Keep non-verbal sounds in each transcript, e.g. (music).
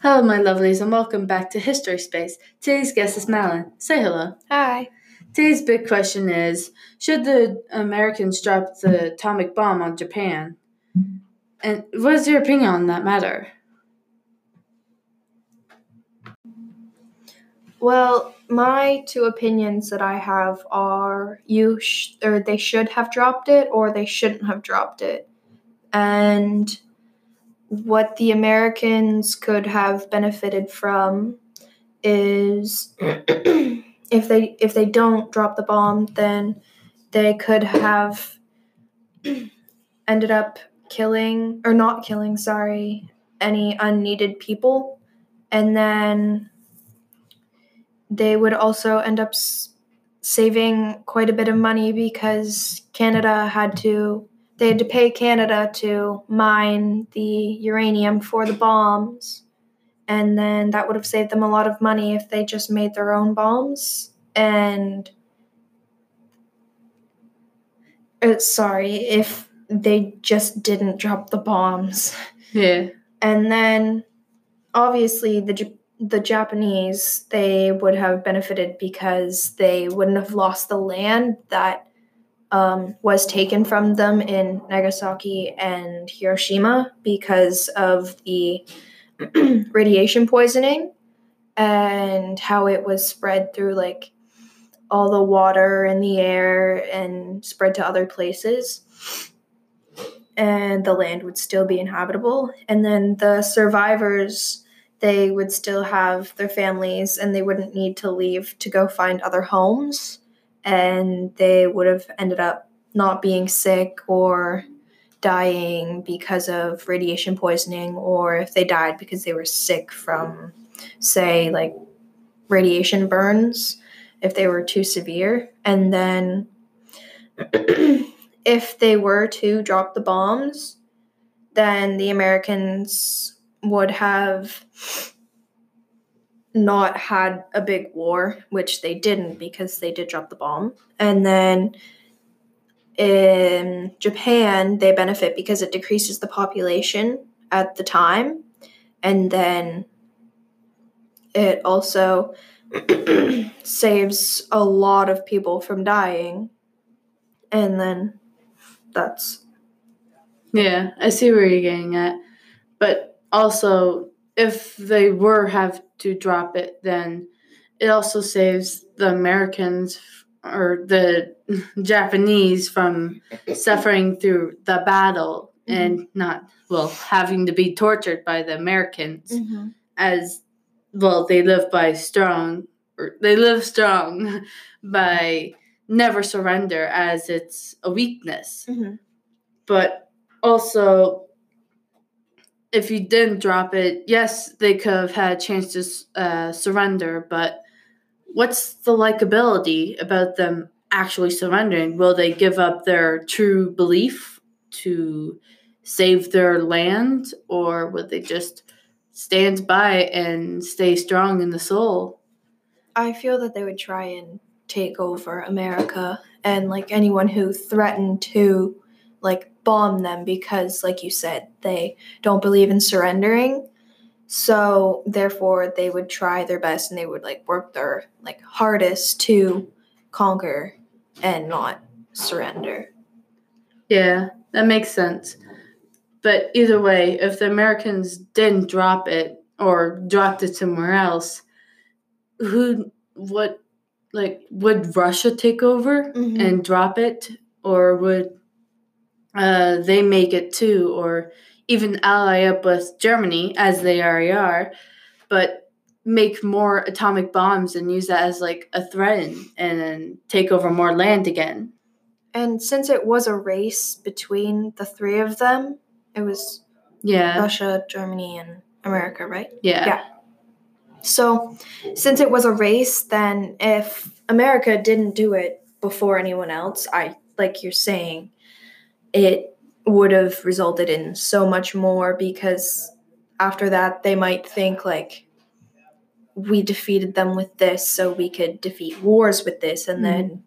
Hello, my lovelies, and welcome back to History Space. Today's guest is Malin. Say hello. Hi. Today's big question is Should the Americans drop the atomic bomb on Japan? And what is your opinion on that matter? Well, my two opinions that I have are you sh- or they should have dropped it or they shouldn't have dropped it. And what the Americans could have benefited from is (clears throat) if they if they don't drop the bomb, then they could have (clears throat) ended up killing or not killing, sorry, any unneeded people, and then they would also end up s- saving quite a bit of money because Canada had to they had to pay Canada to mine the uranium for the bombs. And then that would have saved them a lot of money if they just made their own bombs. And uh, sorry, if they just didn't drop the bombs. Yeah. And then obviously the the Japanese they would have benefited because they wouldn't have lost the land that um, was taken from them in Nagasaki and Hiroshima because of the (clears throat) radiation poisoning and how it was spread through like all the water and the air and spread to other places. And the land would still be inhabitable. And then the survivors they would still have their families and they wouldn't need to leave to go find other homes and they would have ended up not being sick or dying because of radiation poisoning or if they died because they were sick from say like radiation burns if they were too severe. And then (clears throat) if they were to drop the bombs then the americans would have not had a big war, which they didn't because they did drop the bomb. And then in Japan, they benefit because it decreases the population at the time. And then it also (clears throat) saves a lot of people from dying. And then that's Yeah, I see where you're getting at. But also, if they were have to drop it, then it also saves the Americans or the (laughs) Japanese from (laughs) suffering through the battle and not well having to be tortured by the Americans as well they live by strong or they live strong (laughs) by never surrender as it's a weakness. Mhm. but also if you didn't drop it yes they could have had a chance to uh, surrender but what's the likability about them actually surrendering? Will they give up their true belief to save their land or would they just stand by and stay strong in the soul? I feel that they would try and take over America and like anyone who threatened to like bomb them because like you said they don't believe in surrendering so therefore they would try their best and they would like work their like hardest to conquer and not surrender Yeah, that makes sense. But either way, if the Americans didn't drop it or dropped it somewhere else, who what like would Russia take over Mhm. and drop it or would uh, they make it too or even ally up with Germany as they already are, but make more atomic bombs and use that as like a threat and then take over more land again. and since it was a race between the three of them it was Yeah. Russia Germany and America right Yeah. Yeah. So, since it was a race, then if America didn't do it before anyone else, I like you're saying, it would have resulted in so much more because after that they might think like we defeated them with this so we could defeat wars with this and then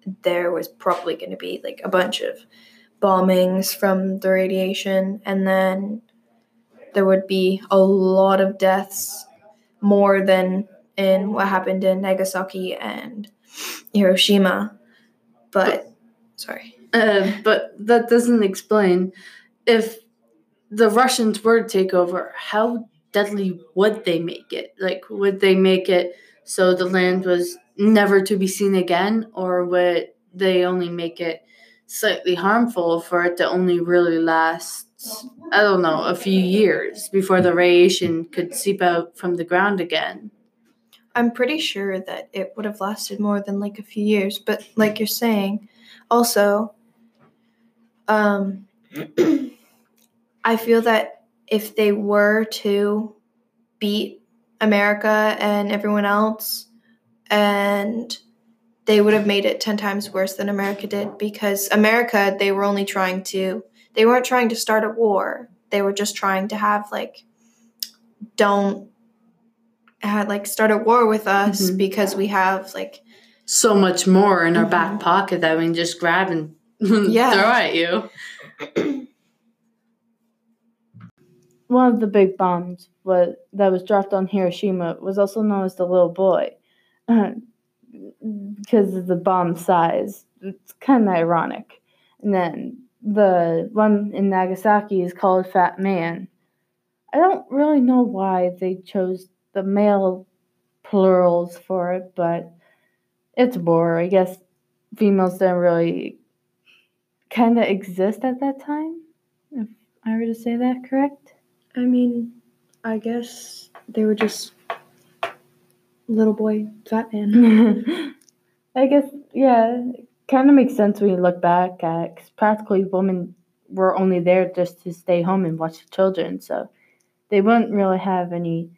mm-hmm. there was probably going to be like a bunch of bombings from the radiation and then there would be a lot of deaths, more than in what happened in Nagasaki and Hiroshima. But sorry. Uh, but that doesn't explain if the Russians were to take over, how deadly would they make it? Like, would they make it so the land was never to be seen again, or would they only make it slightly harmful for it to only really last, I don't know, a few years before the radiation could seep out from the ground again? I'm pretty sure that it would have lasted more than like a few years, but like you're saying, also, um, I feel that if they were to beat America and everyone else, and they would have made it 10 times worse than America did because America, they were only trying to, they weren't trying to start a war. They were just trying to have, like, don't had like start a war with us mm-hmm. because we have like so much more in our mm-hmm. back pocket that we can just grab and yeah. throw at you. (clears throat) One of the big bombs was, that was dropped on Hiroshima was also known as the little boy (clears throat) because of the bomb size. It's kind of ironic. And then the one in Nagasaki is called Fat Man. I don't really know why they chose the male plurals for it, but it's bore. I guess females didn't really kind of exist at that time, if I were to say that correct. I mean, I guess they were just little boy fat man. (laughs) I guess, yeah, kind of makes sense when you look back at because practically women were only there just to stay home and watch the children, so they wouldn't really have any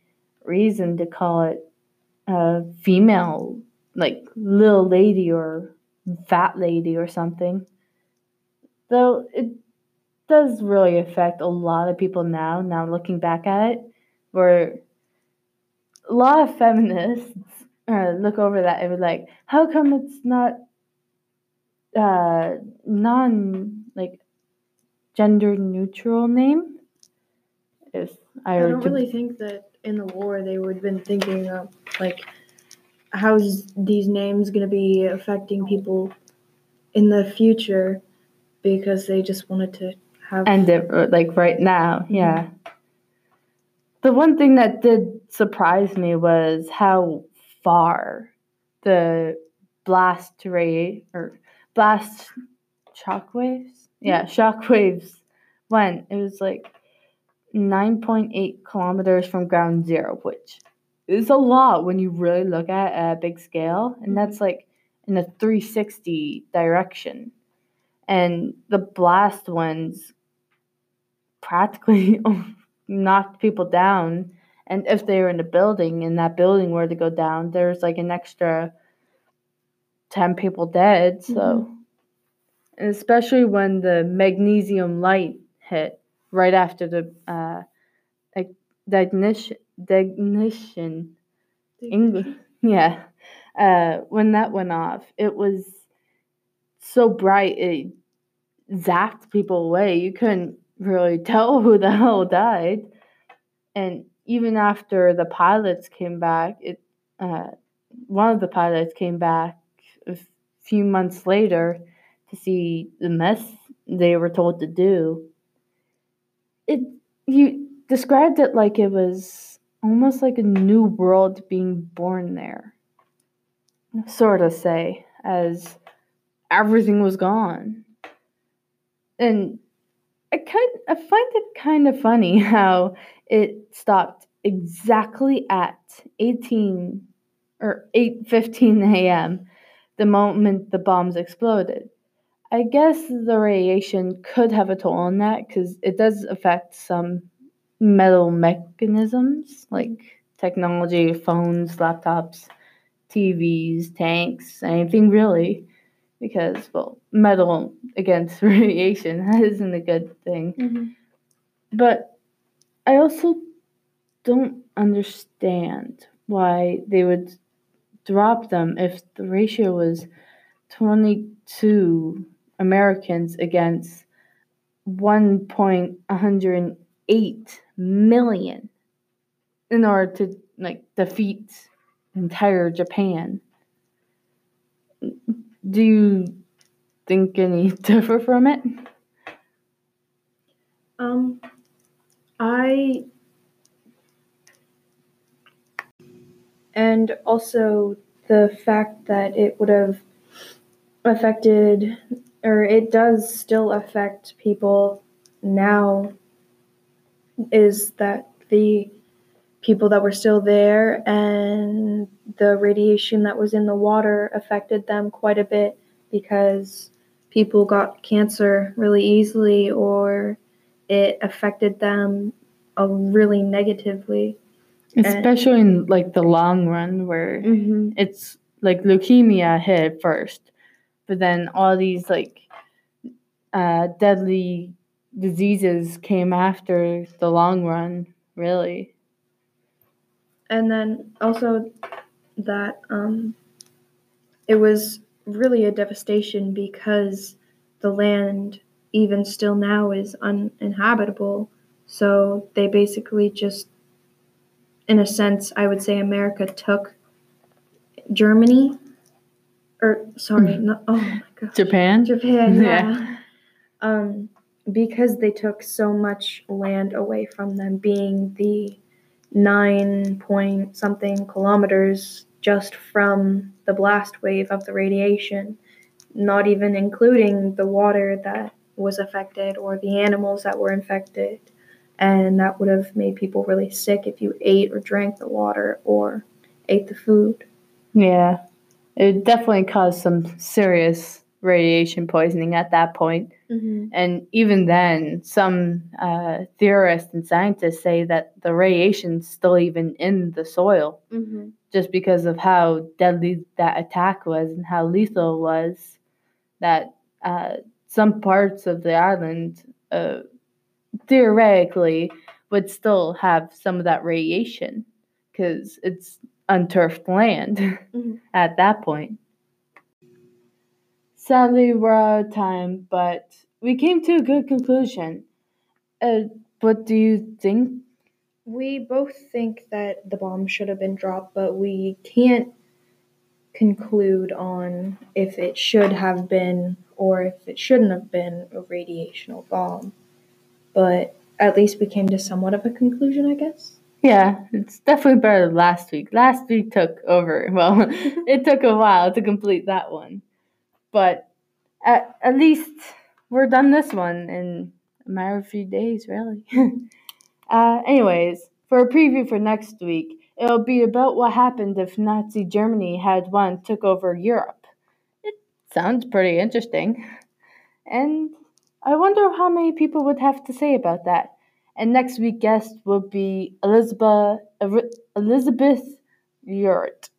reason to call it a female, like little lady or fat lady or something. Though it does really affect a lot of people now, now looking back at it, where a lot of feminists uh, look over that and be like, how come it's not uh, non like gender neutral name? If I, I don't really think that in the war they would have been thinking of like how's these names going to be affecting people in the future because they just wanted to have and it uh, like right now mm-hmm. yeah the one thing that did surprise me was how far the blast ray or blast shockwaves yeah shockwaves went it was like 9.8 kilometers from ground zero, which is a lot when you really look at a big scale. And that's mm-hmm. like in a 360 direction. And the blast ones practically (laughs) knocked people down. And if they were in a building and that building were to go down, there's like an extra 10 people dead. So, mm-hmm. and especially when the magnesium light hit right after the uh, like ignition, ignition, English, yeah. Uh, when that went off, it was so bright it zapped people away. You couldn't really (laughs) tell who the hell died. And even after the pilots came back, it uh, one of the pilots came back a few months later to see the mess they were told to do it you described it like it was almost like a new world being born there. Sort of say, as everything was gone. And I kind I find it kind of funny (laughs) how it stopped exactly at 18 or 8:15 a.m. the moment the bombs exploded. I guess the radiation could have a toll on that because it does affect some metal mechanisms like technology, phones, laptops, TVs, tanks, anything really. Because, well, metal against (laughs) radiation isn't a good thing. Mm-hmm. But I also don't understand why they would drop them if the ratio was 22 Americans against 1.108 million in order to like defeat entire Japan. Do you think any (laughs) differ from it? Um, I and also the fact that it would have affected, or it does still affect people now, is that the people that were still there and the radiation that was in the water affected them quite a bit because people got cancer really easily or it affected them uh, really negatively especially in like the long run where mm-hmm. it's like leukemia hit first but then all these like uh, deadly diseases came after the long run really and then also that um, it was really a devastation because the land even still now is uninhabitable. So they basically just in a sense i would say america took germany. Or sorry Hmm. not, oh my god japan? Japan (laughs) yeah, Yeah. um because they took so much land away from them being the nine point something kilometers just from the blast wave of the radiation, not even including the water that was affected or the animals that were infected. And that would have made people really sick if you ate or drank the water or ate the food. yeah it definitely caused some serious radiation poisoning at that point Mm-hmm. and even then some uh, theorists and scientists say that the radiation's still even in the soil Mm-hmm. just because of how deadly that attack was and how lethal it was that uh, some parts of the island uh, theoretically would still have some of that radiation because it's unturfed land Mhm. (laughs) at that point. Sadly, we're out of time, but we came to a good conclusion. Uh, what do you think? We both think that the bomb should have been dropped, but we can't conclude on if it should have been or if it shouldn't have been a radiational bomb. But at least we came to somewhat of a conclusion, I guess. Yeah, it's definitely better than last week. Last week took over. (laughs) Well, (laughs) it took a while to complete that one. But at, at least we're done this one in a matter of a few days, really. (laughs) uh, anyways, for a preview for next week, it'll be about what happened if Nazi Germany had won took over Europe. It sounds pretty interesting. And I wonder how many people would have to say about that. And next week guest will be Elizabeth Elizabeth Yurt.